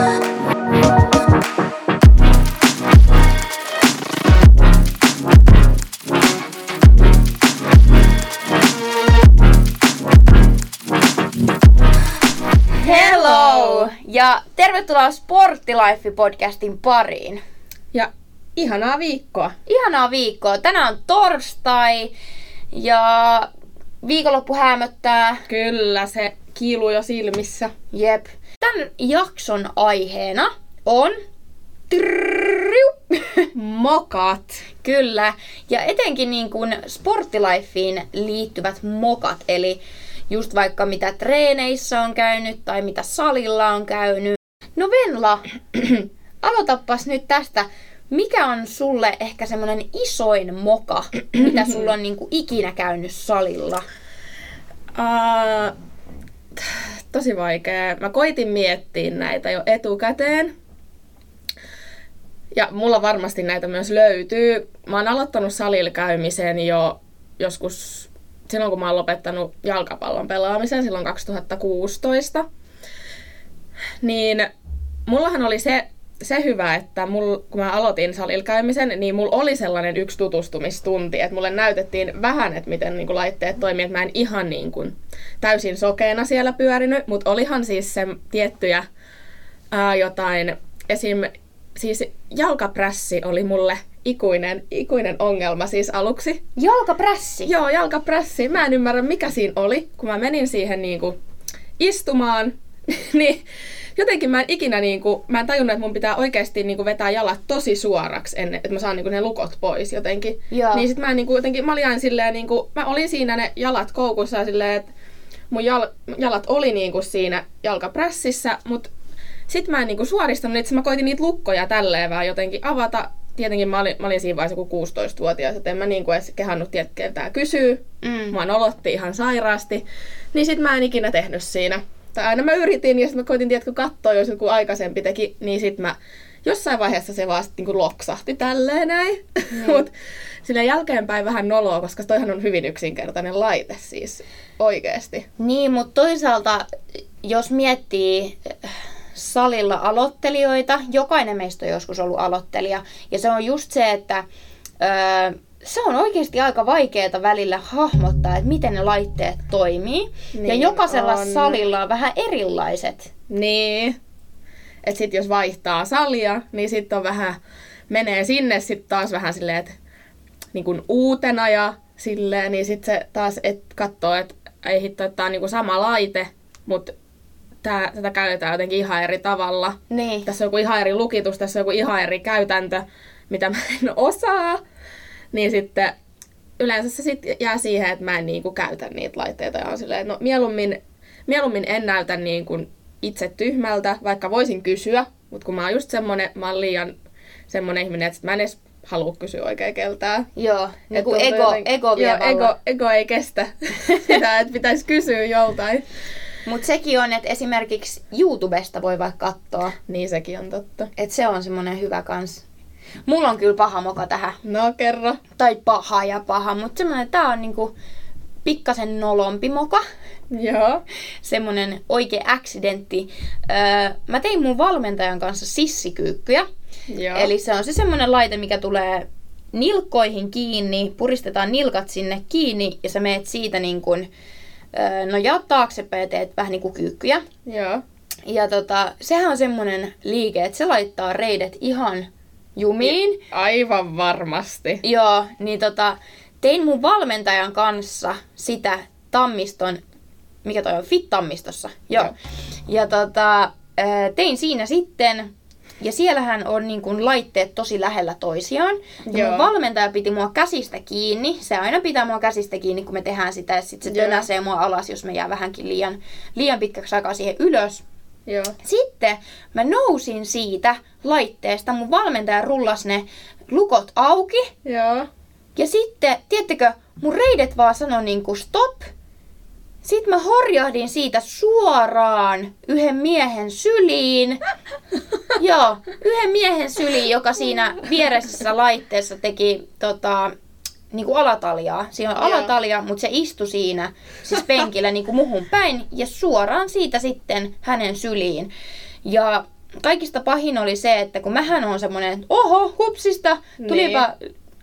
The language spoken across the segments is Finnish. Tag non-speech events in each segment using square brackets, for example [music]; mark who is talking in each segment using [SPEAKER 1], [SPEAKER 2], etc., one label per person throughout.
[SPEAKER 1] Hello! Ja tervetuloa Sporttilife-podcastin pariin.
[SPEAKER 2] Ja ihanaa viikkoa.
[SPEAKER 1] Ihanaa viikkoa. Tänään on torstai ja viikonloppu hämöttää.
[SPEAKER 2] Kyllä, se kiiluu jo silmissä.
[SPEAKER 1] Jep. Tämän jakson aiheena on... Trrrriu. [laughs]
[SPEAKER 2] Mokat.
[SPEAKER 1] Kyllä. Ja etenkin niin kuin sporttilifeen liittyvät mokat, eli just vaikka mitä treeneissä on käynyt tai mitä salilla on käynyt. No Venla, [clears throat] aloitapas nyt tästä. Mikä on sulle ehkä semmoinen isoin moka, mitä sulla on niin kuin ikinä käynyt salilla? [clears throat]
[SPEAKER 2] Uh, tosi vaikea. Mä koitin miettiä näitä jo etukäteen. Ja mulla varmasti näitä myös löytyy. Mä oon aloittanut salilla käymisen jo joskus silloin, kun mä oon lopettanut jalkapallon pelaamisen silloin 2016. Niin mullahan oli se, se hyvä, että mul, kun mä aloitin salilla käymisen, niin mulla oli sellainen yksi tutustumistunti, että mulle näytettiin vähän, että miten niin kuin, laitteet toimii, että mä en ihan niin kuin, täysin sokeena siellä pyörinyt, mutta olihan siis se tiettyjä ää, jotain, esim. siis jalkaprässi oli mulle ikuinen, ikuinen ongelma siis aluksi.
[SPEAKER 1] Jalkaprässi?
[SPEAKER 2] Joo, jalkaprässi. Mä en ymmärrä, mikä siinä oli, kun mä menin siihen niinku istumaan, [laughs] niin jotenkin mä en ikinä niinku, mä en tajunnut, että mun pitää oikeasti niinku vetää jalat tosi suoraksi ennen, että mä saan niinku ne lukot pois jotenkin.
[SPEAKER 1] Joo.
[SPEAKER 2] Niin sit mä en niinku jotenkin, mä olin aina silleen niinku, mä olin siinä ne jalat koukussa ja silleen, että mun jal, jalat oli niinku siinä jalkaprässissä, mutta sit mä en niinku suoristanut niitä, mä koitin niitä lukkoja tälleen vaan jotenkin avata. Tietenkin mä olin, mä olin siinä vaiheessa kuin 16-vuotias, että en mä niinku edes kehannut tiedä, keltää kysyy.
[SPEAKER 1] Mm.
[SPEAKER 2] Mua nolotti ihan sairaasti. Niin sit mä en ikinä tehnyt siinä. Tai aina mä yritin ja sitten mä koitin, tiedätkö, katsoa, jos joku aikaisempi teki, niin sit mä jossain vaiheessa se vaan niinku loksahti tälleen näin. Mm. [laughs] Mut sille jälkeenpäin vähän noloa, koska toihan on hyvin yksinkertainen laite siis oikeesti.
[SPEAKER 1] Niin, mutta toisaalta, jos miettii äh, salilla aloittelijoita, jokainen meistä on joskus ollut aloittelija, ja se on just se, että öö, se on oikeasti aika vaikeaa välillä hahmottaa, että miten ne laitteet toimii. Niin ja
[SPEAKER 2] Niin
[SPEAKER 1] jokaisella
[SPEAKER 2] on.
[SPEAKER 1] salilla on vähän erilaiset.
[SPEAKER 2] Niin. Et sit jos vaihtaa salia, niin sitten on vähän, menee sinne sitten taas vähän silleen, että niin kuin uutena ja silleen, niin sitten se taas et katsoo, että ei hitto, että tää on niinku sama laite, mutta tää, tätä käytetään jotenkin ihan eri tavalla.
[SPEAKER 1] Niin.
[SPEAKER 2] Tässä on joku ihan eri lukitus, tässä on joku ihan eri käytäntö, mitä mä en osaa. Niin sitten yleensä se sit jää siihen, että mä en niinku käytä niitä laitteita ja on silleen, että no mieluummin, mieluummin en näytä niinku itse tyhmältä, vaikka voisin kysyä, mutta kun mä oon just semmonen, mä oon liian semmonen ihminen, että mä en edes halua kysyä oikein keltään.
[SPEAKER 1] Joo,
[SPEAKER 2] Niin tuntuu
[SPEAKER 1] ego,
[SPEAKER 2] jotenkin-
[SPEAKER 1] ego vie
[SPEAKER 2] Joo, ego, ego ei kestä [laughs] sitä, että pitäisi kysyä joltain.
[SPEAKER 1] Mutta sekin on, että esimerkiksi YouTubesta voi vaikka katsoa,
[SPEAKER 2] Niin sekin on totta.
[SPEAKER 1] että se on semmoinen hyvä kans. Mulla on kyllä paha moka tähän.
[SPEAKER 2] No kerro.
[SPEAKER 1] Tai paha ja paha, mutta semmoinen, tää on niinku pikkasen nolompi moka.
[SPEAKER 2] Joo.
[SPEAKER 1] Semmoinen oikea accidentti. Öö, mä tein mun valmentajan kanssa sissikyykkyjä.
[SPEAKER 2] Joo.
[SPEAKER 1] Eli se on se semmoinen laite, mikä tulee nilkkoihin kiinni, puristetaan nilkat sinne kiinni ja sä meet siitä niin kuin, öö, nojaa taaksepäin ja teet vähän niin kuin kyykkyjä.
[SPEAKER 2] Joo.
[SPEAKER 1] Ja tota, sehän on semmoinen liike, että se laittaa reidet ihan jumiin.
[SPEAKER 2] Aivan varmasti.
[SPEAKER 1] Joo, niin tota, tein mun valmentajan kanssa sitä tammiston, mikä toi on, Fit-tammistossa. Joo.
[SPEAKER 2] Joo.
[SPEAKER 1] Ja tota, tein siinä sitten, ja siellähän on niin kun laitteet tosi lähellä toisiaan. Ja
[SPEAKER 2] Joo.
[SPEAKER 1] mun valmentaja piti mua käsistä kiinni. Se aina pitää mua käsistä kiinni, kun me tehdään sitä. Ja sit se
[SPEAKER 2] Joo.
[SPEAKER 1] tönäsee mua alas, jos me jää vähänkin liian, liian pitkäksi aikaa siihen ylös.
[SPEAKER 2] Joo.
[SPEAKER 1] Sitten mä nousin siitä laitteesta, mun valmentaja rullas ne lukot auki.
[SPEAKER 2] Joo.
[SPEAKER 1] Ja sitten, tiedättekö, mun reidet vaan sanoi niinku stop. Sitten mä horjahdin siitä suoraan yhden miehen syliin. Joo, yhden miehen syliin, joka siinä viereisessä laitteessa teki tota, niinku alataljaa. Siinä on
[SPEAKER 2] Joo.
[SPEAKER 1] alatalia, mutta se istui siinä siis penkillä [laughs] niinku muhun päin ja suoraan siitä sitten hänen syliin. Ja kaikista pahin oli se, että kun mähän on semmonen, että oho, hupsista, tulipa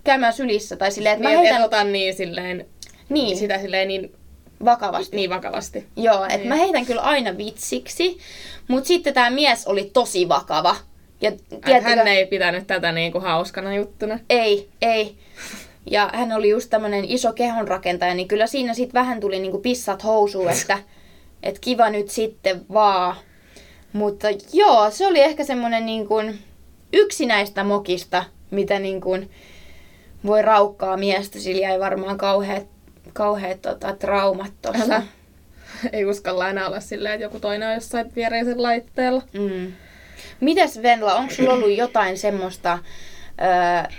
[SPEAKER 1] käymään sylissä. Tai silleen, että
[SPEAKER 2] Niin,
[SPEAKER 1] mä heitän...
[SPEAKER 2] otan niin silleen,
[SPEAKER 1] Niin,
[SPEAKER 2] sitä silleen niin,
[SPEAKER 1] vakavasti.
[SPEAKER 2] niin vakavasti.
[SPEAKER 1] Joo, että
[SPEAKER 2] Niin.
[SPEAKER 1] mä heitän kyllä aina vitsiksi, mutta sitten tämä mies oli tosi vakava. Ja
[SPEAKER 2] Tiedätkö?
[SPEAKER 1] tiedättekö,
[SPEAKER 2] Hän ei pitänyt tätä niinku hauskana juttuna.
[SPEAKER 1] ei, ei. Ja hän oli just tämmönen iso kehonrakentaja, niin kyllä siinä sitten vähän tuli niinku pissat housuun, että [laughs] et kiva nyt sitten vaan. Mutta joo, se oli ehkä semmonen niin kuin yksi näistä mokista, mitä niin kuin voi raukkaa miestä. Sillä jäi varmaan kauheat, kauheat tota, traumat tuossa. [laughs]
[SPEAKER 2] Ei uskalla enää olla silleen, että joku toinen on jossain viereisen laitteella.
[SPEAKER 1] Mm. Mites Venla, onko sulla ollut jotain semmoista öö,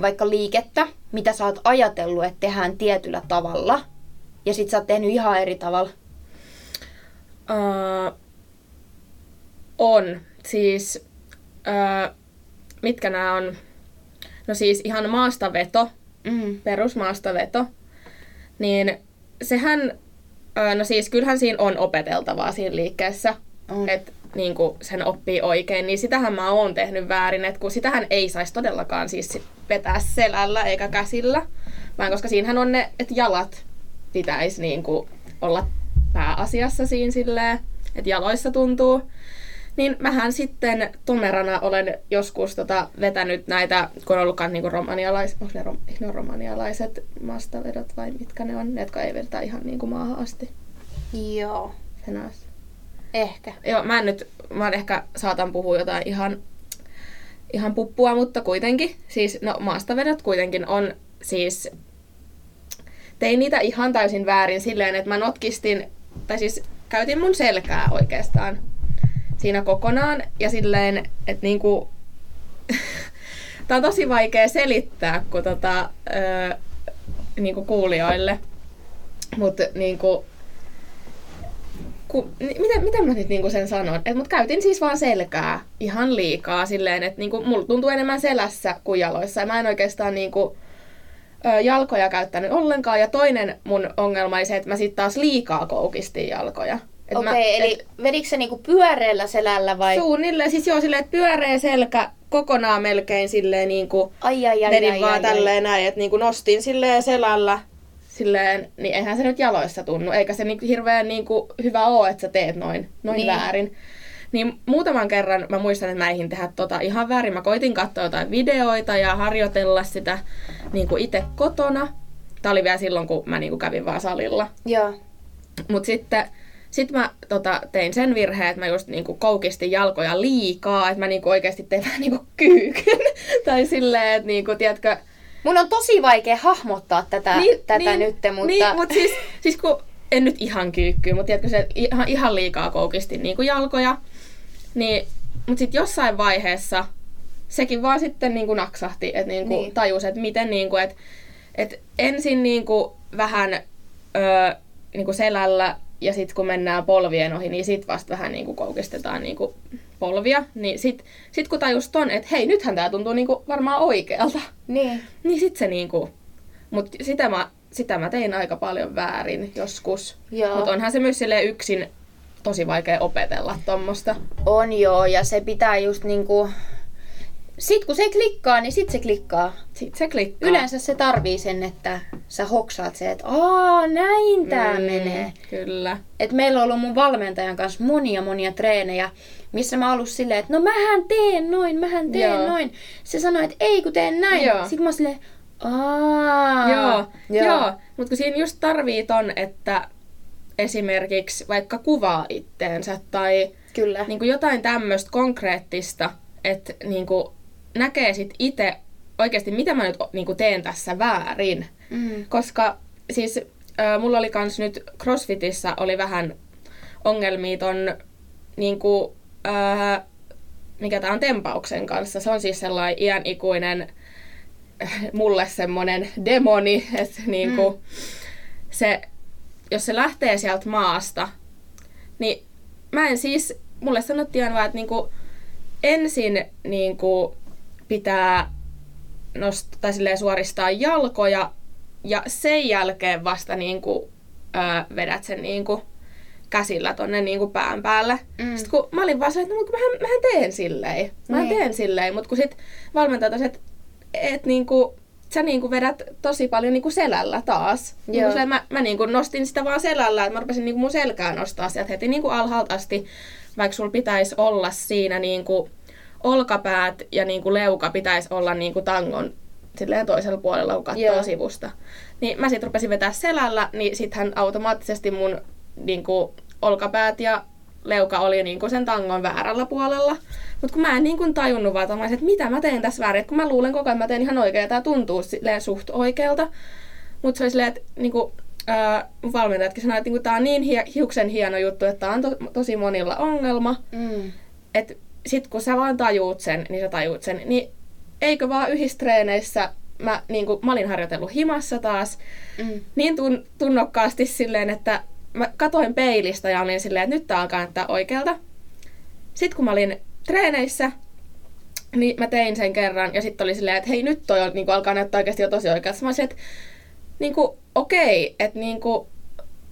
[SPEAKER 1] vaikka liikettä, mitä sä oot ajatellut, että tehdään tietyllä tavalla, ja sit sä oot tehnyt ihan eri tavalla?
[SPEAKER 2] Uh, on. Siis, uh, mitkä nämä on? No siis ihan maastaveto,
[SPEAKER 1] Mm.
[SPEAKER 2] perusmaastaveto. Niin sehän, uh, no siis kyllähän siinä on opeteltavaa siinä liikkeessä.
[SPEAKER 1] On.
[SPEAKER 2] Että niin sen oppii oikein, niin sitähän mä oon tehnyt väärin, että kun sitähän ei saisi todellakaan siis vetää selällä eikä käsillä, vaan koska siinähän on ne, että jalat pitäisi niin kuin olla pääasiassa siinä silleen, että jaloissa tuntuu. Niin mähän sitten tomerana olen joskus tota vetänyt näitä, kun on ollutkaan niinku romanialaiset, onko ne, rom, ne ole romanialaiset maastavedot vai mitkä ne on, ne jotka ei vedetä ihan niinku maahan asti.
[SPEAKER 1] Joo,
[SPEAKER 2] Venäjässä.
[SPEAKER 1] Ehkä.
[SPEAKER 2] Joo, mä en nyt, mä ehkä saatan puhua jotain ihan, ihan puppua, mutta kuitenkin. Siis, no maastavedot kuitenkin on siis, tein niitä ihan täysin väärin silleen, että mä notkistin, tai siis käytin mun selkää oikeastaan siinä kokonaan. Ja silleen, että niinku, [laughs] tää on tosi vaikea selittää, kun tota, öö, niinku kuulijoille. Mutta niinku, ku, miten, miten mä nyt niinku sen sanon? Et mut käytin siis vaan selkää ihan liikaa silleen, että niinku, mulla tuntuu enemmän selässä kuin jaloissa. Ja mä en oikeastaan niinku, ö, jalkoja käyttänyt ollenkaan. Ja toinen mun ongelma oli se, että mä sitten taas liikaa koukistin jalkoja.
[SPEAKER 1] Okei,
[SPEAKER 2] mä,
[SPEAKER 1] eli
[SPEAKER 2] et
[SPEAKER 1] vedikö se niinku pyöreällä selällä vai?
[SPEAKER 2] Suunnilleen, siis joo silleen, että pyöreä selkä kokonaan melkein silleen niinku,
[SPEAKER 1] ai, ai, ai,
[SPEAKER 2] vedin
[SPEAKER 1] ai,
[SPEAKER 2] vaan
[SPEAKER 1] ai,
[SPEAKER 2] tälleen näin, että niinku nostin silleen selällä silleen, niin eihän se nyt jaloissa tunnu, eikä se niinku hirveän niinku hyvä ole, että sä teet noin, noin
[SPEAKER 1] Niin.
[SPEAKER 2] niin. väärin. Niin muutaman kerran mä muistan, että mä eihin tehdä tota ihan väärin. Mä koitin katsoa jotain videoita ja harjoitella sitä niinku itse kotona. Tää oli vielä silloin, kun mä niinku kävin vaan salilla.
[SPEAKER 1] Joo.
[SPEAKER 2] Mut sitten sit mä tota, tein sen virheen, että mä just niinku koukistin jalkoja liikaa, että mä niinku oikeasti tein vähän niinku kyykyn. [laughs] tai silleen, että niinku, tiedätkö,
[SPEAKER 1] Mun on tosi vaikea hahmottaa tätä, niin, tätä nyt, mutta...
[SPEAKER 2] Niin, mutta siis, siis kun en nyt ihan kyykkyy, mutta tiedätkö se, ihan, ihan liikaa koukistin niinku jalkoja. Niin, mutta sitten jossain vaiheessa sekin vaan sitten niinku naksahti, että
[SPEAKER 1] Niin.
[SPEAKER 2] niin. tajus, että miten niinku, että et ensin niinku vähän öö, niinku selällä ja sitten kun mennään polvien ohi, niin sitten vasta vähän niinku koukistetaan niinku polvia. Niin sitten sit kun tajus ton, että hei, nythän tämä tuntuu niinku varmaan oikealta.
[SPEAKER 1] Niin.
[SPEAKER 2] Niin sit se niinku... Mut sitä mä, sitä mä tein aika paljon väärin joskus.
[SPEAKER 1] Joo.
[SPEAKER 2] Mut onhan se myös silleen yksin tosi vaikea opetella tommosta.
[SPEAKER 1] On joo, ja se pitää just niinku... Sit kun se klikkaa, niin sit se klikkaa.
[SPEAKER 2] Sit se klikkaa.
[SPEAKER 1] Yleensä se tarvii sen, että sä hoksaat se, että aa, näin tää
[SPEAKER 2] Mm,
[SPEAKER 1] menee.
[SPEAKER 2] Kyllä.
[SPEAKER 1] Et meillä on ollut mun valmentajan kanssa monia monia treenejä, missä mä ollut silleen, että no mähän teen noin, mähän teen
[SPEAKER 2] Joo.
[SPEAKER 1] noin. Se sanoi, että ei kun teen näin.
[SPEAKER 2] Joo.
[SPEAKER 1] Sitten mä silleen, aa.
[SPEAKER 2] Joo, joo. joo. Mutta kun siinä just tarvii ton, että esimerkiksi vaikka kuvaa itteensä tai
[SPEAKER 1] Kyllä.
[SPEAKER 2] niin kuin jotain tämmöistä konkreettista, että niin kuin näkee sit itse oikeasti, mitä mä nyt niin kuin teen tässä väärin.
[SPEAKER 1] Mm.
[SPEAKER 2] Koska siis äh, mulla oli kans nyt CrossFitissa oli vähän ongelmia ton niinku, äh, mikä tää on tempauksen kanssa. Se on siis sellainen iän ikuinen [laughs] mulle semmonen demoni, [laughs] että niinku, mm. se, jos se lähtee sieltä maasta, niin mä en siis, mulle sanottiin vaan, että niinku, ensin niinku, pitää nost- tai silleen suoristaa jalkoja ja sen jälkeen vasta niinku, ää, vedät sen niinku, käsillä tonne niin kuin pään päälle.
[SPEAKER 1] Mm.
[SPEAKER 2] Sitten kun mä olin vaan silleen, että no, mähän, mähän teen silleen. Mä
[SPEAKER 1] Niin.
[SPEAKER 2] teen silleen, mutta kun sit valmentaja totesi, että et niinku, sä niinku vedät tosi paljon niinku selällä taas. Niinku
[SPEAKER 1] Joo.
[SPEAKER 2] silleen, mä, mä niinku nostin sitä vaan selällä, että mä rupesin niinku mun selkää nostaa sieltä heti niinku alhaalta asti, vaikka sulla pitäisi olla siinä niinku olkapäät ja niinku leuka pitäisi olla niinku tangon silleen toisella puolella, kun katsoo
[SPEAKER 1] Joo.
[SPEAKER 2] sivusta. Niin mä sit rupesin vetää selällä, niin sittenhän automaattisesti mun niinku, olkapäät ja leuka oli niinku sen tangon väärällä puolella. Mutta kun mä en niinku tajunnut vaan, että, että mitä mä teen tässä väärin, että kun mä luulen koko ajan, että mä teen ihan oikein, ja tää tuntuu silleen suht oikealta. Mutta se oli silleen, että niinku, ää, mun valmentajatkin sanoi, että niinku, tää on niin hie- hiuksen hieno juttu, että tää on to- tosi monilla ongelma.
[SPEAKER 1] Mm.
[SPEAKER 2] Että sit kun sä vaan tajuut sen, niin sä tajuut sen. Niin eikö vaan yhdistreeneissä, mä, niinku, mä olin harjoitellut himassa taas,
[SPEAKER 1] Mm.
[SPEAKER 2] niin tun, tunnokkaasti silleen, että mä katoin peilistä ja olin silleen, että nyt tää alkaa näyttää oikealta. Sitten kun mä olin treeneissä, niin mä tein sen kerran ja sitten oli silleen, että hei nyt toi on, niin alkaa näyttää oikeasti jo tosi oikealta. Mä olisin, että niin kuin, okei, että niin kuin,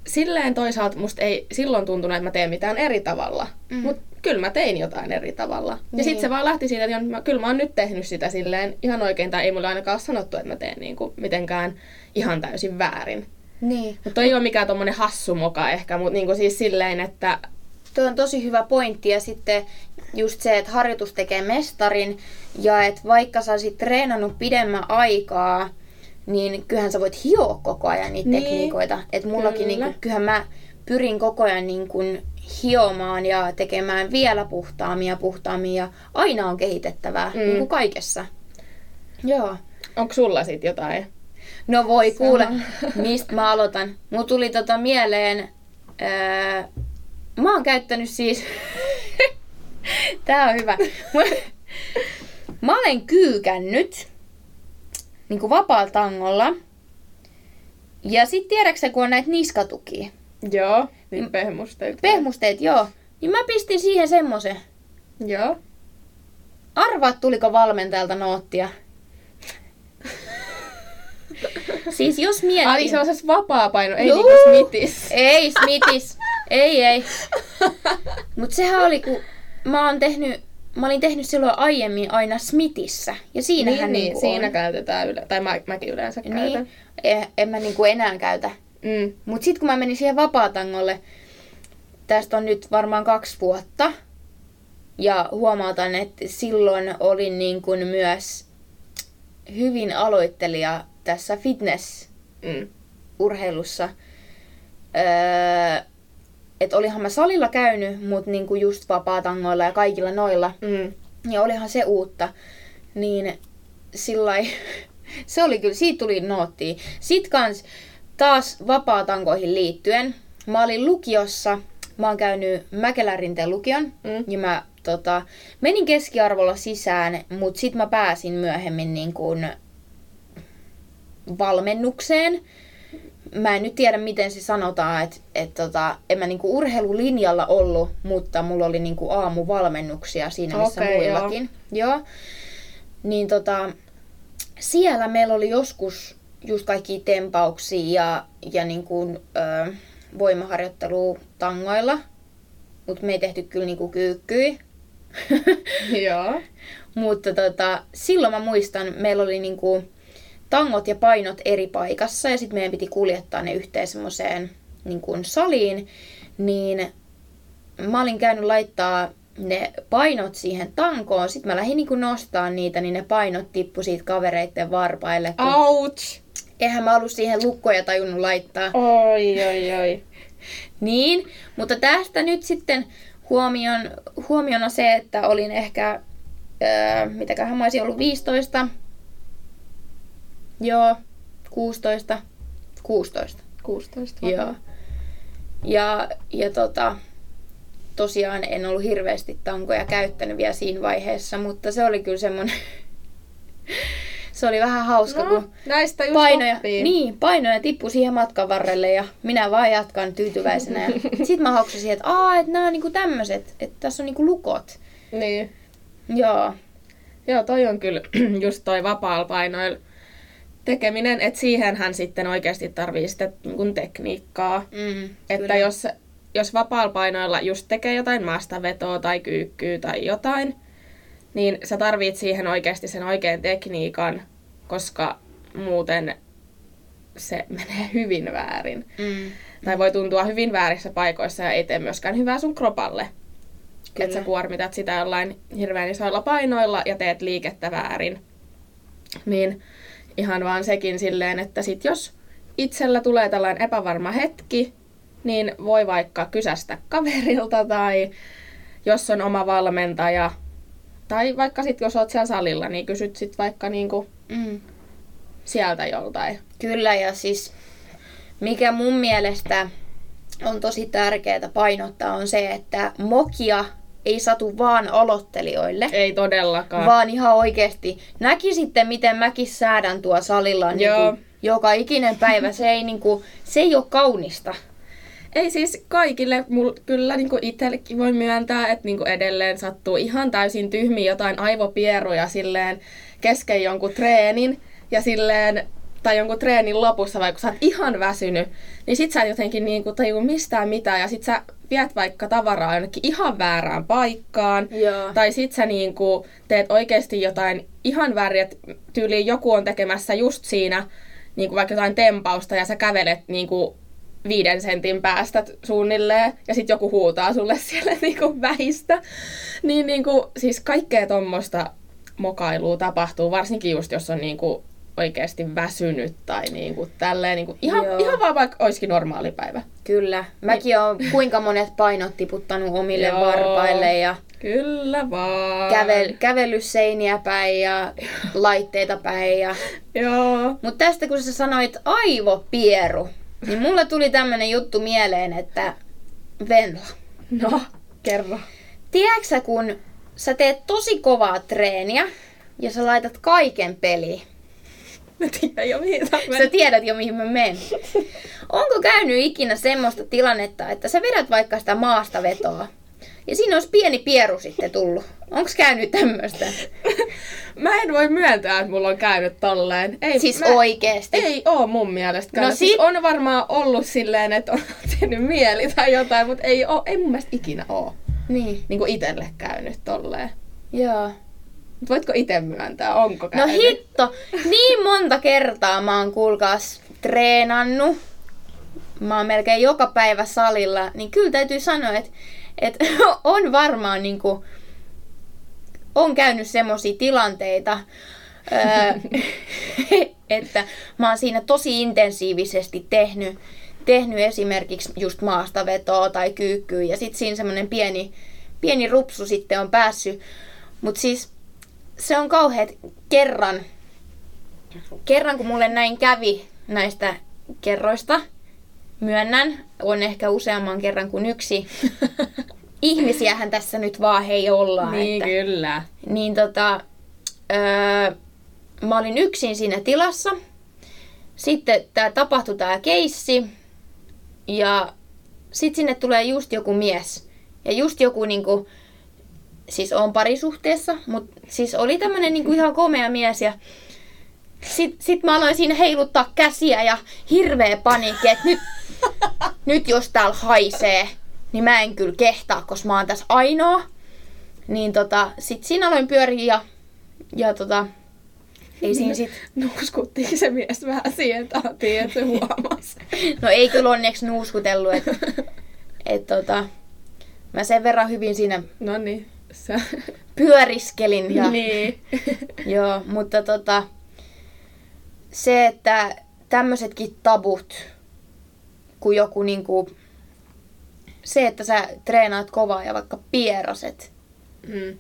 [SPEAKER 2] silleen toisaalta musta ei silloin tuntunut, että mä teen mitään eri tavalla.
[SPEAKER 1] Mm.
[SPEAKER 2] Mutta kyllä mä tein jotain eri tavalla. Ja
[SPEAKER 1] Niin.
[SPEAKER 2] sitten se vaan lähti siitä, että mä, kyllä mä oon nyt tehnyt sitä silleen ihan oikein, tai ei mulle ainakaan ole sanottu, että mä teen niin kuin, mitenkään ihan täysin väärin.
[SPEAKER 1] Niin.
[SPEAKER 2] Mutta ei ole mikään tommonen hassu moka ehkä, mutta niinku siis silleen, että
[SPEAKER 1] Tuo on tosi hyvä pointti ja sitten just se, että harjoitus tekee mestarin ja että vaikka sä olisit treenannut pidemmän aikaa, niin kyllähän sä voit hioa koko ajan niitä
[SPEAKER 2] Niin.
[SPEAKER 1] tekniikoita. Että mullakin
[SPEAKER 2] Kyllä.
[SPEAKER 1] niinku, kyllähän mä pyrin koko ajan niinku hiomaan ja tekemään vielä puhtaammin ja puhtaammin ja aina on kehitettävää,
[SPEAKER 2] Mm.
[SPEAKER 1] niin kuin kaikessa. Joo.
[SPEAKER 2] onko sulla sit jotain?
[SPEAKER 1] No voi
[SPEAKER 2] Sama.
[SPEAKER 1] kuule, mistä mä aloitan. Mulla tuli tota mieleen, ää, mä oon käyttänyt siis, [laughs] tää on hyvä. Mä- olen kyykännyt niin kuin vapaalla tangolla. Ja sit tiedäksä, kun on näitä niskatukia,
[SPEAKER 2] Joo, niin pehmusteita.
[SPEAKER 1] pehmusteet, joo, niin mä pistin siihen semmosen.
[SPEAKER 2] Joo.
[SPEAKER 1] Arvaat, tuliko valmentajalta noottia. siis jos mietin...
[SPEAKER 2] Ai sellaisessa vapaa-paino, ei
[SPEAKER 1] Juu.
[SPEAKER 2] niinku smitis.
[SPEAKER 1] Ei Smithis. ei, ei. Mut sehän oli, kun mä oon tehnyt, mä olin tehnyt silloin aiemmin aina Smithissä. Ja siinähän
[SPEAKER 2] niin, niin,
[SPEAKER 1] niinku
[SPEAKER 2] siinä
[SPEAKER 1] on.
[SPEAKER 2] käytetään yle- tai mä, mäkin yleensä käytän.
[SPEAKER 1] Niin, en, en mä niinku enää käytä.
[SPEAKER 2] Mm.
[SPEAKER 1] Mut sit kun mä menin siihen vapaatangolle, tästä on nyt varmaan kaksi vuotta. Ja huomautan, että silloin olin niin kuin myös hyvin aloittelija tässä fitness
[SPEAKER 2] Mm.
[SPEAKER 1] urheilussa. Öö, et olihan mä salilla käynyt, mutta niinku just vapaatangoilla ja kaikilla noilla.
[SPEAKER 2] Mm.
[SPEAKER 1] Ja olihan se uutta. Niin sillai, [laughs] se oli kyllä, siitä tuli noottia. Sitten kans taas vapaatankoihin liittyen. Mä olin lukiossa, mä oon käynyt Mäkelärinteen lukion.
[SPEAKER 2] Mm.
[SPEAKER 1] Ja mä tota, menin keskiarvolla sisään, mutta sitten mä pääsin myöhemmin niin kuin valmennukseen. Mä en nyt tiedä, miten se sanotaan, että et tota, en mä niinku urheilulinjalla ollut, mutta mulla oli niinku aamuvalmennuksia siinä, missä
[SPEAKER 2] Okei,
[SPEAKER 1] muillakin. Joo. joo. Niin tota, siellä meillä oli joskus just kaikki tempauksia ja, ja niinku, ö, voimaharjoittelua tangoilla. Mutta me ei tehty kyllä niinku kyykkyi. [laughs]
[SPEAKER 2] Joo.
[SPEAKER 1] Mutta tota, silloin mä muistan, meillä oli niinku tangot ja painot eri paikassa ja sitten meidän piti kuljettaa ne yhteen semmoiseen niinku saliin. Niin mä olin käynyt laittaa ne painot siihen tankoon. Sitten mä lähdin niinku nostaa niitä, niin ne painot tippu siitä kavereitten varpaille. Kun
[SPEAKER 2] Ouch!
[SPEAKER 1] Eihän mä ollut siihen lukkoja tajunnut laittaa.
[SPEAKER 2] Oi, oi, oi. [laughs]
[SPEAKER 1] Niin, mutta tästä nyt sitten huomion, huomiona se, että olin ehkä, öö, mitäköhän mä olisin ollut 15, joo, 16, 16,
[SPEAKER 2] 16.
[SPEAKER 1] joo. Ja, ja tota, tosiaan en ollut hirveästi tankoja käyttänyt vielä siinä vaiheessa, mutta se oli kyllä semmonen, [laughs] se oli vähän hauska,
[SPEAKER 2] No,
[SPEAKER 1] kun
[SPEAKER 2] näistä just
[SPEAKER 1] painoja,
[SPEAKER 2] oppii.
[SPEAKER 1] niin, painoja tippui siihen matkan varrelle ja minä vaan jatkan tyytyväisenä. Ja [laughs] sit mä hauksasin, että aa, että nämä on niinku tämmöiset, että tässä on niinku lukot.
[SPEAKER 2] Niin.
[SPEAKER 1] Joo.
[SPEAKER 2] Joo, toi on kyllä [clears throat] just toi vapaalla painoilla tekeminen, että siihenhän sitten oikeasti tarvii sitä niin tekniikkaa.
[SPEAKER 1] Mm,
[SPEAKER 2] Että
[SPEAKER 1] kyllä.
[SPEAKER 2] jos jos vapaalla painoilla just tekee jotain maastavetoa tai kyykkyä tai jotain, niin sä tarvit siihen oikeasti sen oikean tekniikan, koska muuten se [laughs] menee hyvin väärin.
[SPEAKER 1] Mm.
[SPEAKER 2] Tai voi tuntua hyvin väärissä paikoissa ja ei tee myöskään hyvää sun kropalle. Että sä kuormitat sitä jollain hirveän isoilla painoilla ja teet liikettä väärin. Niin ihan vaan sekin silleen, että sit jos itsellä tulee tällainen epävarma hetki, niin voi vaikka kysästä kaverilta tai jos on oma valmentaja, tai vaikka sitten jos oot siellä salilla, niin kysyt sit vaikka niinku
[SPEAKER 1] Mm.
[SPEAKER 2] sieltä joltain.
[SPEAKER 1] Kyllä, ja siis mikä mun mielestä on tosi tärkeää painottaa on se, että mokia ei satu vaan aloittelijoille,
[SPEAKER 2] Ei todellakaan.
[SPEAKER 1] vaan ihan oikeasti näkisitte, miten mäkin säädän tuo salilla niin
[SPEAKER 2] Joo.
[SPEAKER 1] kuin, joka ikinen päivä. Se ei, niin kuin, se ei ole kaunista.
[SPEAKER 2] Ei siis kaikille, mul, kyllä niin itsellekin voi myöntää, että niin edelleen sattuu ihan täysin tyhmiä jotain aivopieruja silleen kesken jonkun treenin ja silleen, tai jonkun treenin lopussa, vaikka sä oot ihan väsynyt, niin sit sä et jotenkin niin kuin tajuu mistään mitään ja sit sä viet vaikka tavaraa jonnekin ihan väärään paikkaan.
[SPEAKER 1] Joo.
[SPEAKER 2] Tai sit sä niin kuin teet oikeasti jotain ihan väärin, tyyliin joku on tekemässä just siinä niin kuin vaikka jotain tempausta ja sä kävelet niin kuin viiden sentin päästä suunnilleen ja sitten joku huutaa sulle [laughs] siellä niinku vähistä. Niin niinku, siis kaikkea tuommoista mokailua tapahtuu, varsinkin just jos on niinku oikeasti väsynyt tai niinku tälleen niinku ihan,
[SPEAKER 1] Joo.
[SPEAKER 2] ihan vaan vaikka olisikin normaali päivä.
[SPEAKER 1] Kyllä. Mäkin olen kuinka monet painot tiputtanut omille [laughs]
[SPEAKER 2] Joo.
[SPEAKER 1] varpaille ja
[SPEAKER 2] Kyllä vaan.
[SPEAKER 1] kävel, kävellyt seiniä päin ja [laughs] laitteita päin. Ja...
[SPEAKER 2] Joo.
[SPEAKER 1] Mutta tästä kun sä sanoit aivopieru, niin mulla tuli tämmönen juttu mieleen, että Venla,
[SPEAKER 2] No, kerro.
[SPEAKER 1] tiedätkö kun sä teet tosi kovaa treeniä ja sä laitat kaiken peliin.
[SPEAKER 2] Mä tiedän jo mihin sä
[SPEAKER 1] Sä tiedät jo mihin mä menen. Onko käynyt ikinä semmoista tilannetta, että sä vedät vaikka sitä maasta vetoa ja siinä olisi pieni pieru sitten tullut? Onko käynyt tämmöistä? [laughs]
[SPEAKER 2] Mä en voi myöntää, että mulla on käynyt tolleen. Ei,
[SPEAKER 1] Siis
[SPEAKER 2] mä,
[SPEAKER 1] oikeesti?
[SPEAKER 2] Ei oo mun mielestä käynyt.
[SPEAKER 1] No
[SPEAKER 2] siis
[SPEAKER 1] sit-
[SPEAKER 2] on varmaan ollut silleen, että on [laughs] tehnyt mieli tai jotain, mutta ei, oo, ei mun mielestä ikinä oo
[SPEAKER 1] Niin,
[SPEAKER 2] niin kuin itelle käynyt tolleen.
[SPEAKER 1] joo.
[SPEAKER 2] Mut voitko itse myöntää, onko
[SPEAKER 1] No
[SPEAKER 2] käynyt?
[SPEAKER 1] hitto, niin monta kertaa mä oon kuulkaas treenannut. Mä oon melkein joka päivä salilla, niin kyllä täytyy sanoa, että, että [laughs] on varmaan niinku, on käynyt semmosia tilanteita, [laughs] että mä oon siinä tosi intensiivisesti tehnyt, tehnyt esimerkiksi just maastavetoa tai kyykkyä ja sitten siinä semmoinen pieni, pieni rupsu sitten on päässyt. Mutta siis se on kauheat kerran, kerran kun mulle näin kävi näistä kerroista, myönnän, on ehkä useamman kerran kuin yksi. [laughs] Ihmisiähän tässä nyt vaan hei ollaan.
[SPEAKER 2] Niin,
[SPEAKER 1] että,
[SPEAKER 2] kyllä.
[SPEAKER 1] niin tota, öö, mä olin yksin siinä tilassa. Sitten tää tapahtui tää keissi. Ja sit sinne tulee just joku mies. Ja just joku niinku, siis on parisuhteessa, mutta siis oli tämmönen niinku ihan komea mies ja sit, sit mä aloin siinä heiluttaa käsiä ja hirveä paniikki, että nyt, nyt jos täällä haisee, niin mä en kyllä kehtaa, koska mä oon tässä ainoa. Niin tota, sit siinä aloin pyöriä ja, ja tota, ei siinä sit, [laughs]
[SPEAKER 2] Nuuskuttiin se mies vähän siihen tahtiin, että se huomasi. [laughs]
[SPEAKER 1] no ei kyllä onneksi nuuskutellut, että [laughs] et tota, mä sen verran hyvin siinä
[SPEAKER 2] no niin. Sä...
[SPEAKER 1] pyöriskelin ja
[SPEAKER 2] Niin.
[SPEAKER 1] Joo, mutta tota, se, että tämmöisetkin tabut, kun joku niinku, se, että sä treenaat kovaa ja vaikka pieraset,
[SPEAKER 2] Mm.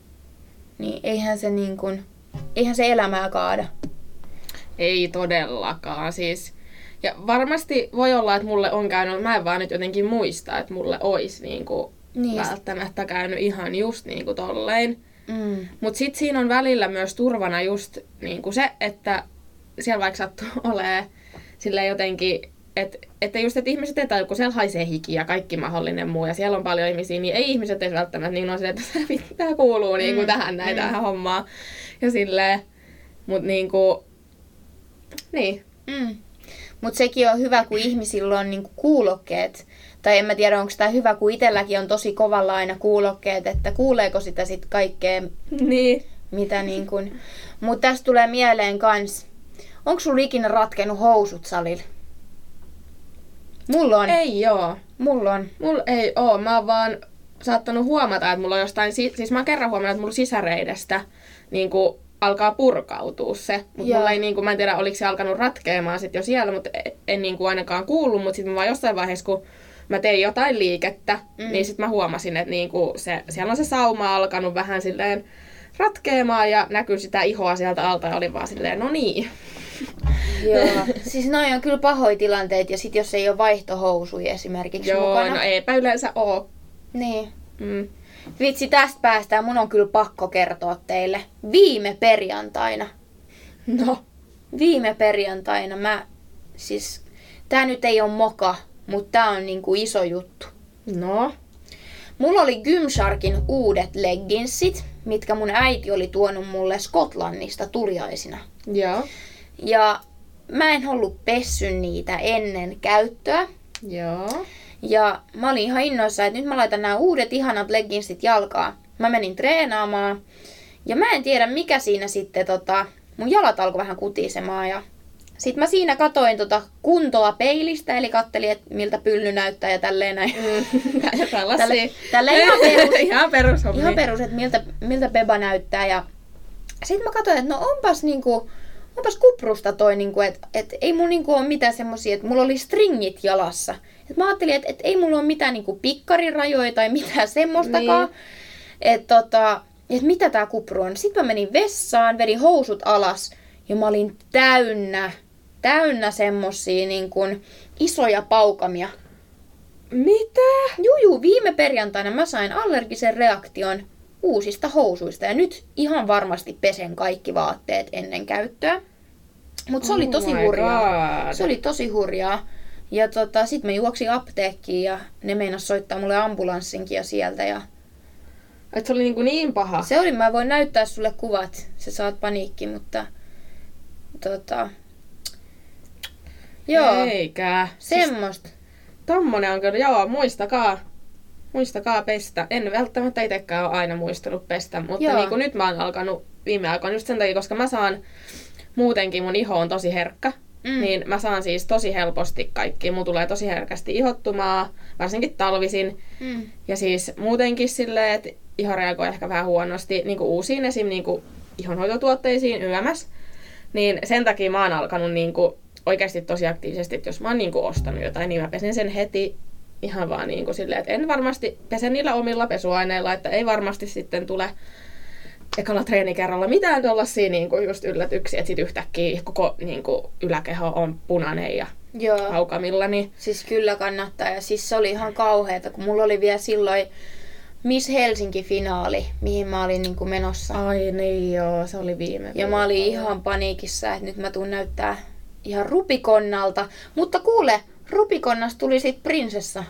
[SPEAKER 1] niin eihän se niinku, eihän se elämää kaada.
[SPEAKER 2] Ei todellakaan. Siis, ja varmasti voi olla, että mulle on käynyt, mä en vaan nyt jotenkin muista, että mulle olisi niinku
[SPEAKER 1] Niin.
[SPEAKER 2] välttämättä käynyt ihan just niinku tollein.
[SPEAKER 1] Mm.
[SPEAKER 2] Mutta sitten siinä on välillä myös turvana just niinku se, että siellä vaikka sattuu [laughs] olemaan sille jotenkin, että että just, että ihmiset ei tajua, kun siellä haisee hiki ja kaikki mahdollinen muu, ja siellä on paljon ihmisiä, niin ei ihmiset edes välttämättä niin on se, että [laughs] tämä kuuluu niinku
[SPEAKER 1] Mm,
[SPEAKER 2] tähän näin
[SPEAKER 1] mm.
[SPEAKER 2] tähän hommaan. Ja silleen, mutta niinku, niin,
[SPEAKER 1] Mm. Mutta sekin on hyvä, kun ihmisillä on niinku kuulokkeet Tai en mä tiedä, onko tämä hyvä, kun itselläkin on tosi kovalla aina kuulokkeet, että kuuleeko sitä sitten kaikkea,
[SPEAKER 2] Niin.
[SPEAKER 1] mitä niin kuin... Mutta tästä tulee mieleen kans, onko sulla ikinä ratkenut housut salilla? Mulla on.
[SPEAKER 2] Ei joo.
[SPEAKER 1] Mulla on.
[SPEAKER 2] Mulla ei oo. Mä oon vaan saattanut huomata, että mulla on jostain, si- siis mä oon kerran huomannut, että mulla sisäreidestä niin kuin alkaa purkautua se. Mutta mulla ei, niin kuin, mä en tiedä, oliko se alkanut ratkeamaan sit jo siellä, mutta en, en niin kuin ainakaan kuullut. Mutta sitten mä vaan jossain vaiheessa, kun mä tein jotain liikettä, mm. niin sitten mä huomasin, että niin kuin se, siellä on se sauma alkanut vähän silleen ratkeamaan ja näkyy sitä ihoa sieltä alta ja oli vaan silleen, no niin. [laughs]
[SPEAKER 1] Joo. siis noin on kyllä pahoja tilanteet ja sit jos ei ole vaihtohousuja esimerkiksi
[SPEAKER 2] Joo,
[SPEAKER 1] mukana.
[SPEAKER 2] no eipä yleensä oo.
[SPEAKER 1] Niin.
[SPEAKER 2] Mm.
[SPEAKER 1] Vitsi, tästä päästään. Mun on kyllä pakko kertoa teille. Viime perjantaina.
[SPEAKER 2] No.
[SPEAKER 1] Viime perjantaina mä, siis, tää nyt ei ole moka, mutta tää on niinku iso juttu.
[SPEAKER 2] No.
[SPEAKER 1] Mulla oli Gymsharkin uudet legginsit, mitkä mun äiti oli tuonut mulle Skotlannista tuliaisina.
[SPEAKER 2] Joo.
[SPEAKER 1] Ja mä en ollut pessy niitä ennen käyttöä.
[SPEAKER 2] Joo.
[SPEAKER 1] Ja mä olin ihan innoissa, että nyt mä laitan nämä uudet ihanat legginsit jalkaa. Mä menin treenaamaan. Ja mä en tiedä mikä siinä sitten tota, mun jalat alkoi vähän kutisemaan ja sitten mä siinä katoin tota kuntoa peilistä, eli kattelin, että miltä pylly näyttää ja tälleen näin.
[SPEAKER 2] Mm. [laughs]
[SPEAKER 1] Tälle, tälle ihan perus, [laughs]
[SPEAKER 2] ihan perus
[SPEAKER 1] ihan perus, että miltä, miltä beba näyttää. Ja sitten mä katsoin, että no onpas niinku, onpas kuprusta toi, niinku, että et ei mulla niinku ole mitään semmosia, että mulla oli stringit jalassa. Et mä ajattelin, että et ei mulla ole mitään niinku pikkarirajoja tai mitään semmoistakaan.
[SPEAKER 2] Niin.
[SPEAKER 1] Että tota, et mitä tää kupru on. Sitten mä menin vessaan, vedin housut alas ja mä olin täynnä, täynnä semmosia niin kuin isoja paukamia.
[SPEAKER 2] Mitä?
[SPEAKER 1] Juu, juu, viime perjantaina mä sain allergisen reaktion uusista housuista ja nyt ihan varmasti pesen kaikki vaatteet ennen käyttöä. Mutta se oli
[SPEAKER 2] Oh
[SPEAKER 1] tosi hurjaa.
[SPEAKER 2] God.
[SPEAKER 1] Se oli tosi hurjaa. Ja tota, sit mä juoksin apteekkiin ja ne meinas soittaa mulle ambulanssinkin ja sieltä. Ja
[SPEAKER 2] Et se oli niin, kuin niin paha.
[SPEAKER 1] se oli, mä voin näyttää sulle kuvat, sä saat paniikki, mutta tota, joo,
[SPEAKER 2] Eikä. Siis
[SPEAKER 1] semmoista.
[SPEAKER 2] tommonen on kyllä, joo, muistakaa. Muistakaa pestä. En välttämättä itsekään ole aina muistanut pestä, mutta
[SPEAKER 1] Joo.
[SPEAKER 2] niin kuin nyt mä oon alkanut viime aikoina just sen takia, koska mä saan muutenkin mun iho on tosi herkkä.
[SPEAKER 1] Mm.
[SPEAKER 2] Mm. Niin mä saan siis tosi helposti kaikki. Mulla tulee tosi herkästi ihottumaa, varsinkin talvisin.
[SPEAKER 1] Mm.
[SPEAKER 2] Ja siis muutenkin silleen, että iho reagoi ehkä vähän huonosti niin kuin uusiin esim. Niin kuin ihonhoitotuotteisiin yömäs. Niin sen takia mä oon alkanut niin kuin oikeasti tosi aktiivisesti, että jos mä oon niin kuin ostanut jotain, niin mä pesen sen heti ihan vaan niin kuin silleen, että en varmasti pese niillä omilla pesuaineilla, että ei varmasti sitten tule ekalla treenikerralla mitään tuollaisia niin kuin just yllätyksiä, että sit yhtäkkiä koko niin kuin yläkeho on punainen ja
[SPEAKER 1] Joo.
[SPEAKER 2] haukamilla, niin
[SPEAKER 1] Siis kyllä kannattaa. Ja siis se oli ihan kauheata, kun mulla oli vielä silloin Miss Helsinki-finaali, mihin mä olin niin kuin menossa.
[SPEAKER 2] Ai niin joo, se oli viime
[SPEAKER 1] Ja mä olin ihan paniikissa, että nyt mä tuun näyttää ihan rupikonnalta. Mutta kuule, rupikonnasta tuli sit prinsessa.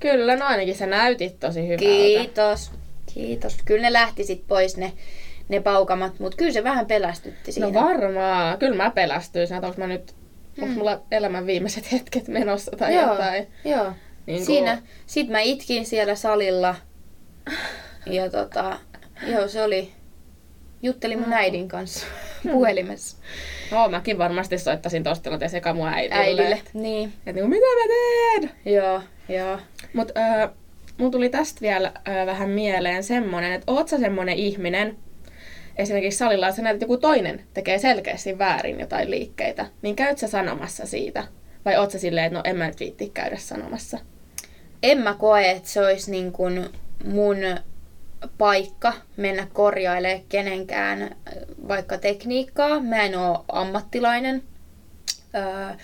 [SPEAKER 2] Kyllä, no ainakin sä näytit tosi hyvältä.
[SPEAKER 1] Kiitos. Kiitos. Kyllä ne lähti sit pois ne, ne paukamat, mutta kyllä se vähän pelästytti siinä.
[SPEAKER 2] No varmaan. Kyllä mä pelästyisin, että onko mä nyt, onko mulla elämän viimeiset hetket menossa tai.
[SPEAKER 1] Joo,
[SPEAKER 2] jotain.
[SPEAKER 1] joo.
[SPEAKER 2] Niin
[SPEAKER 1] Siinä, sit mä itkin siellä salilla. Ja tota, joo se oli, juttelin mun äidin kanssa [laughs] puhelimessa.
[SPEAKER 2] Joo, mäkin varmasti soittaisin tosta tilanteessa eka mun äidille.
[SPEAKER 1] Äidille.
[SPEAKER 2] Että
[SPEAKER 1] Niin,
[SPEAKER 2] et niinku, mitä mä teen?
[SPEAKER 1] joo, joo.
[SPEAKER 2] Mut äh, mun tuli tästä vielä äh, vähän mieleen semmonen, että oot sä semmonen ihminen, esimerkiksi salilla, että sä näet, että joku toinen tekee selkeästi väärin jotain liikkeitä, niin käyt sä sanomassa siitä? Vai oot sä silleen, että no en mä nyt viitti käydä sanomassa?
[SPEAKER 1] En mä koe, että se olisi niin kuin mun paikka mennä korjailemaan kenenkään vaikka tekniikkaa. Mä en ole ammattilainen. Öö,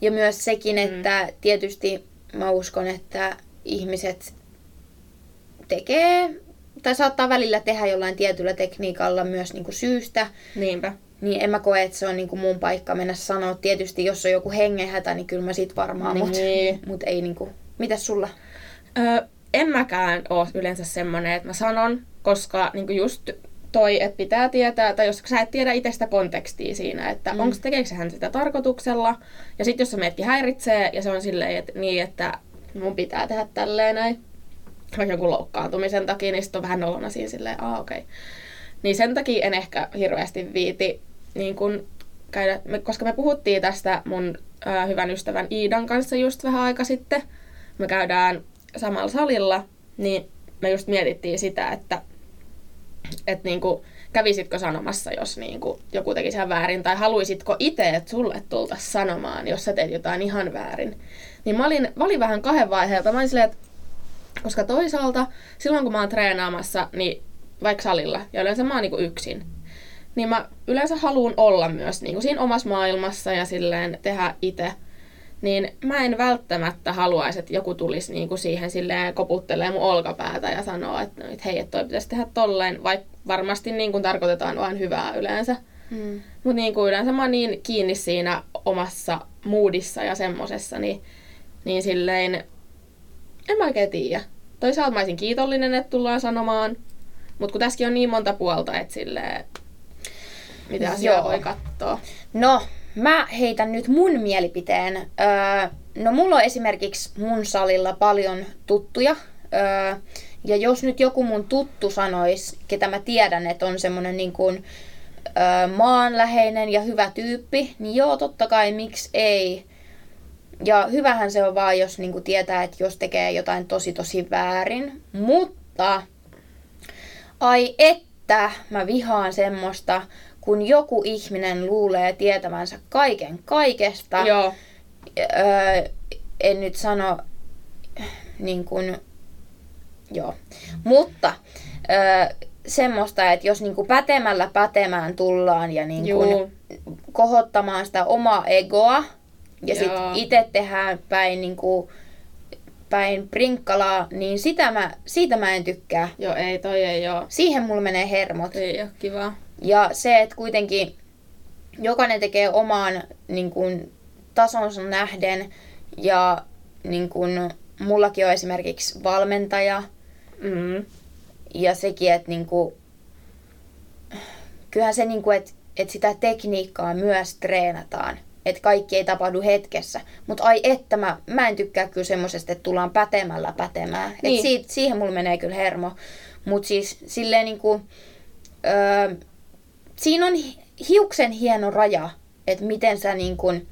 [SPEAKER 1] Ja myös sekin, että tietysti mä uskon, että ihmiset tekee tai saattaa välillä tehdä jollain tietyllä tekniikalla myös niin kuin syystä,
[SPEAKER 2] Niinpä.
[SPEAKER 1] niin en mä koe, että se on niin kuin mun paikka mennä sanoa. Tietysti jos on joku hengenhätä, niin kyllä mä sit varmaan, mutta
[SPEAKER 2] Niin.
[SPEAKER 1] mut ei niin kuin... Mitäs sulla?
[SPEAKER 2] Öö, en mäkään ole yleensä semmonen, että mä sanon, koska niinku just toi, että pitää tietää, tai jos sä et tiedä itse sitä kontekstia siinä, että mm. onko tekeekö hän sitä tarkoituksella, ja sitten jos se meetkin häiritsee, ja se on silleen, että, niin, että mun pitää tehdä tälleen näin. Vaikka joku loukkaantumisen takia, niin sitten on vähän nolona siinä silleen, aa okei. Okay. Niin sen takia en ehkä hirveästi viiti niin kun käydä, me, koska me puhuttiin tästä mun ää, hyvän ystävän Iidan kanssa just vähän aika sitten. Me käydään samalla salilla, niin me just mietittiin sitä, että et niinku, kävisitkö sanomassa, jos niinku joku teki sen väärin, tai haluaisitko itse, että sulle tultaisiin sanomaan, jos sä teet jotain ihan väärin. Niin mä olin, mä olin vähän kahden vaiheelta. Mä olin silleen, että koska toisaalta silloin kun mä oon treenaamassa, niin vaikka salilla, ja yleensä mä oon niinku yksin, niin mä yleensä haluan olla myös niinku siinä omassa maailmassa ja silleen tehdä itse niin mä en välttämättä haluaisi, että joku tulisi niinku siihen silleen koputtelee mun olkapäätä ja sanoo, että, että hei, että toi pitäisi tehdä tolleen, vaikka varmasti niinku tarkoitetaan vain hyvää yleensä. Mm. Mutta niinku yleensä mä oon niin kiinni siinä omassa moodissa ja semmosessa, niin, niin silleen, en mä oikein tiedä. Toisaalta mä olisin kiitollinen, että tullaan sanomaan, mutta kun tässäkin on niin monta puolta, että silleen, mitä asiaa Joo. voi katsoa.
[SPEAKER 1] No, Mä heitän nyt mun mielipiteen. Öö, no mulla on esimerkiksi mun salilla paljon tuttuja. Öö, ja jos nyt joku mun tuttu sanois, ketä mä tiedän, että on semmonen niin kuin, öö, maanläheinen ja hyvä tyyppi, niin joo, totta kai, miksi ei. Ja hyvähän se on vaan, jos niin tietää, että jos tekee jotain tosi tosi väärin. Mutta, ai että, mä vihaan semmoista, kun joku ihminen luulee tietävänsä kaiken kaikesta.
[SPEAKER 2] Joo.
[SPEAKER 1] Öö, en nyt sano niin kuin, joo. Mutta öö, semmoista, että jos niin kuin pätemällä pätemään tullaan ja niin kuin kohottamaan sitä omaa egoa ja sitten itse tehdään päin niin kuin, päin prinkkalaa, niin sitä mä, siitä mä en tykkää.
[SPEAKER 2] Joo, ei, toi ei oo.
[SPEAKER 1] Siihen mulla menee hermot.
[SPEAKER 2] Ei oo kiva.
[SPEAKER 1] Ja se, että kuitenkin jokainen tekee omaan niin kuin, tasonsa nähden ja niin kuin, mullakin on esimerkiksi valmentaja. Mm. Ja sekin, että niin kuin, kyllähän se, niin kuin, että, että sitä tekniikkaa myös treenataan. Että kaikki ei tapahdu hetkessä. Mutta ai että mä, mä en tykkää kyllä semmoisesta, että tullaan pätemällä pätemään. Niin. Et siitä, siihen mulla menee kyllä hermo. Mutta siis silleen niin kuin, öö, siinä on hiuksen hieno raja, että miten sä niin kun,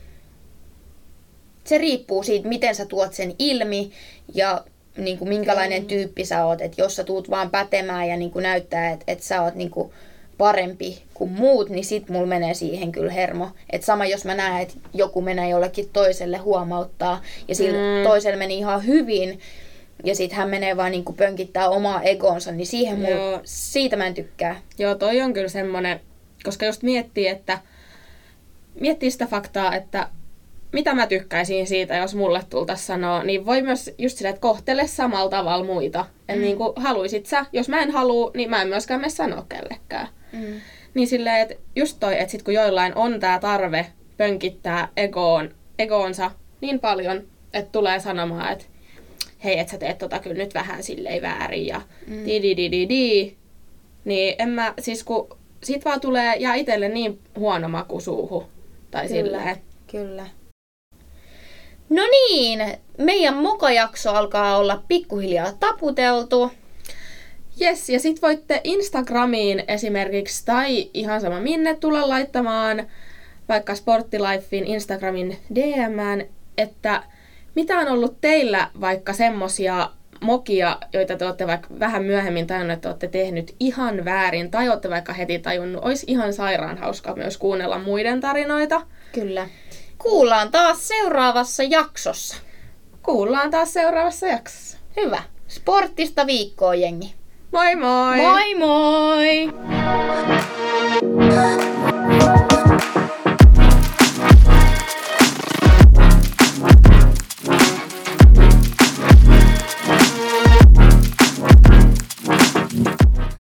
[SPEAKER 1] se riippuu siitä, miten sä tuot sen ilmi ja niin kuin minkälainen mm. tyyppi sä oot. Että jos sä tuut vaan pätemään ja niin kuin näyttää, että, että sä oot niin kuin parempi kuin muut, niin sit mulla menee siihen kyllä hermo. Että sama jos mä näen, että joku menee jollekin toiselle huomauttaa ja sillä mm. toiselle meni ihan hyvin, ja sitten hän menee vaan niinku pönkittää omaa egonsa, niin siihen mulla, siitä mä en tykkää.
[SPEAKER 2] Joo, toi on kyllä semmonen, koska just miettii, että miettii sitä faktaa, että mitä mä tykkäisin siitä, jos mulle tultaisiin sanoa, niin voi myös just sillä, että kohtele samalla tavalla muita. Mm. niin kuin haluisit sä, jos mä en halua, niin mä en myöskään mene sanoa kellekään. Mm. Niin silleen, että just toi, että sit kun joillain on tää tarve pönkittää egoon, egoonsa niin paljon, että tulee sanomaan, että hei, et sä teet tota kyllä nyt vähän silleen väärin ja mm. di di di di di, niin en mä, siis kun sit vaan tulee, jää itselle niin huono maku suuhun. Tai kyllä, silleen.
[SPEAKER 1] Kyllä. No niin, meidän mokajakso alkaa olla pikkuhiljaa taputeltu.
[SPEAKER 2] Yes, ja sit voitte Instagramiin esimerkiksi tai ihan sama minne tulla laittamaan vaikka Sporttilifein Instagramin DMään, että mitä on ollut teillä vaikka semmosia mokia, joita te olette vaikka vähän myöhemmin tajunneet, että olette tehnyt ihan väärin tai olette vaikka heti tajunnut, olisi ihan sairaan hauska myös kuunnella muiden tarinoita.
[SPEAKER 1] Kyllä. Kuullaan taas seuraavassa jaksossa.
[SPEAKER 2] Kuullaan taas seuraavassa jaksossa.
[SPEAKER 1] Hyvä. Sportista viikkoa, jengi.
[SPEAKER 2] Moi moi!
[SPEAKER 1] Moi moi!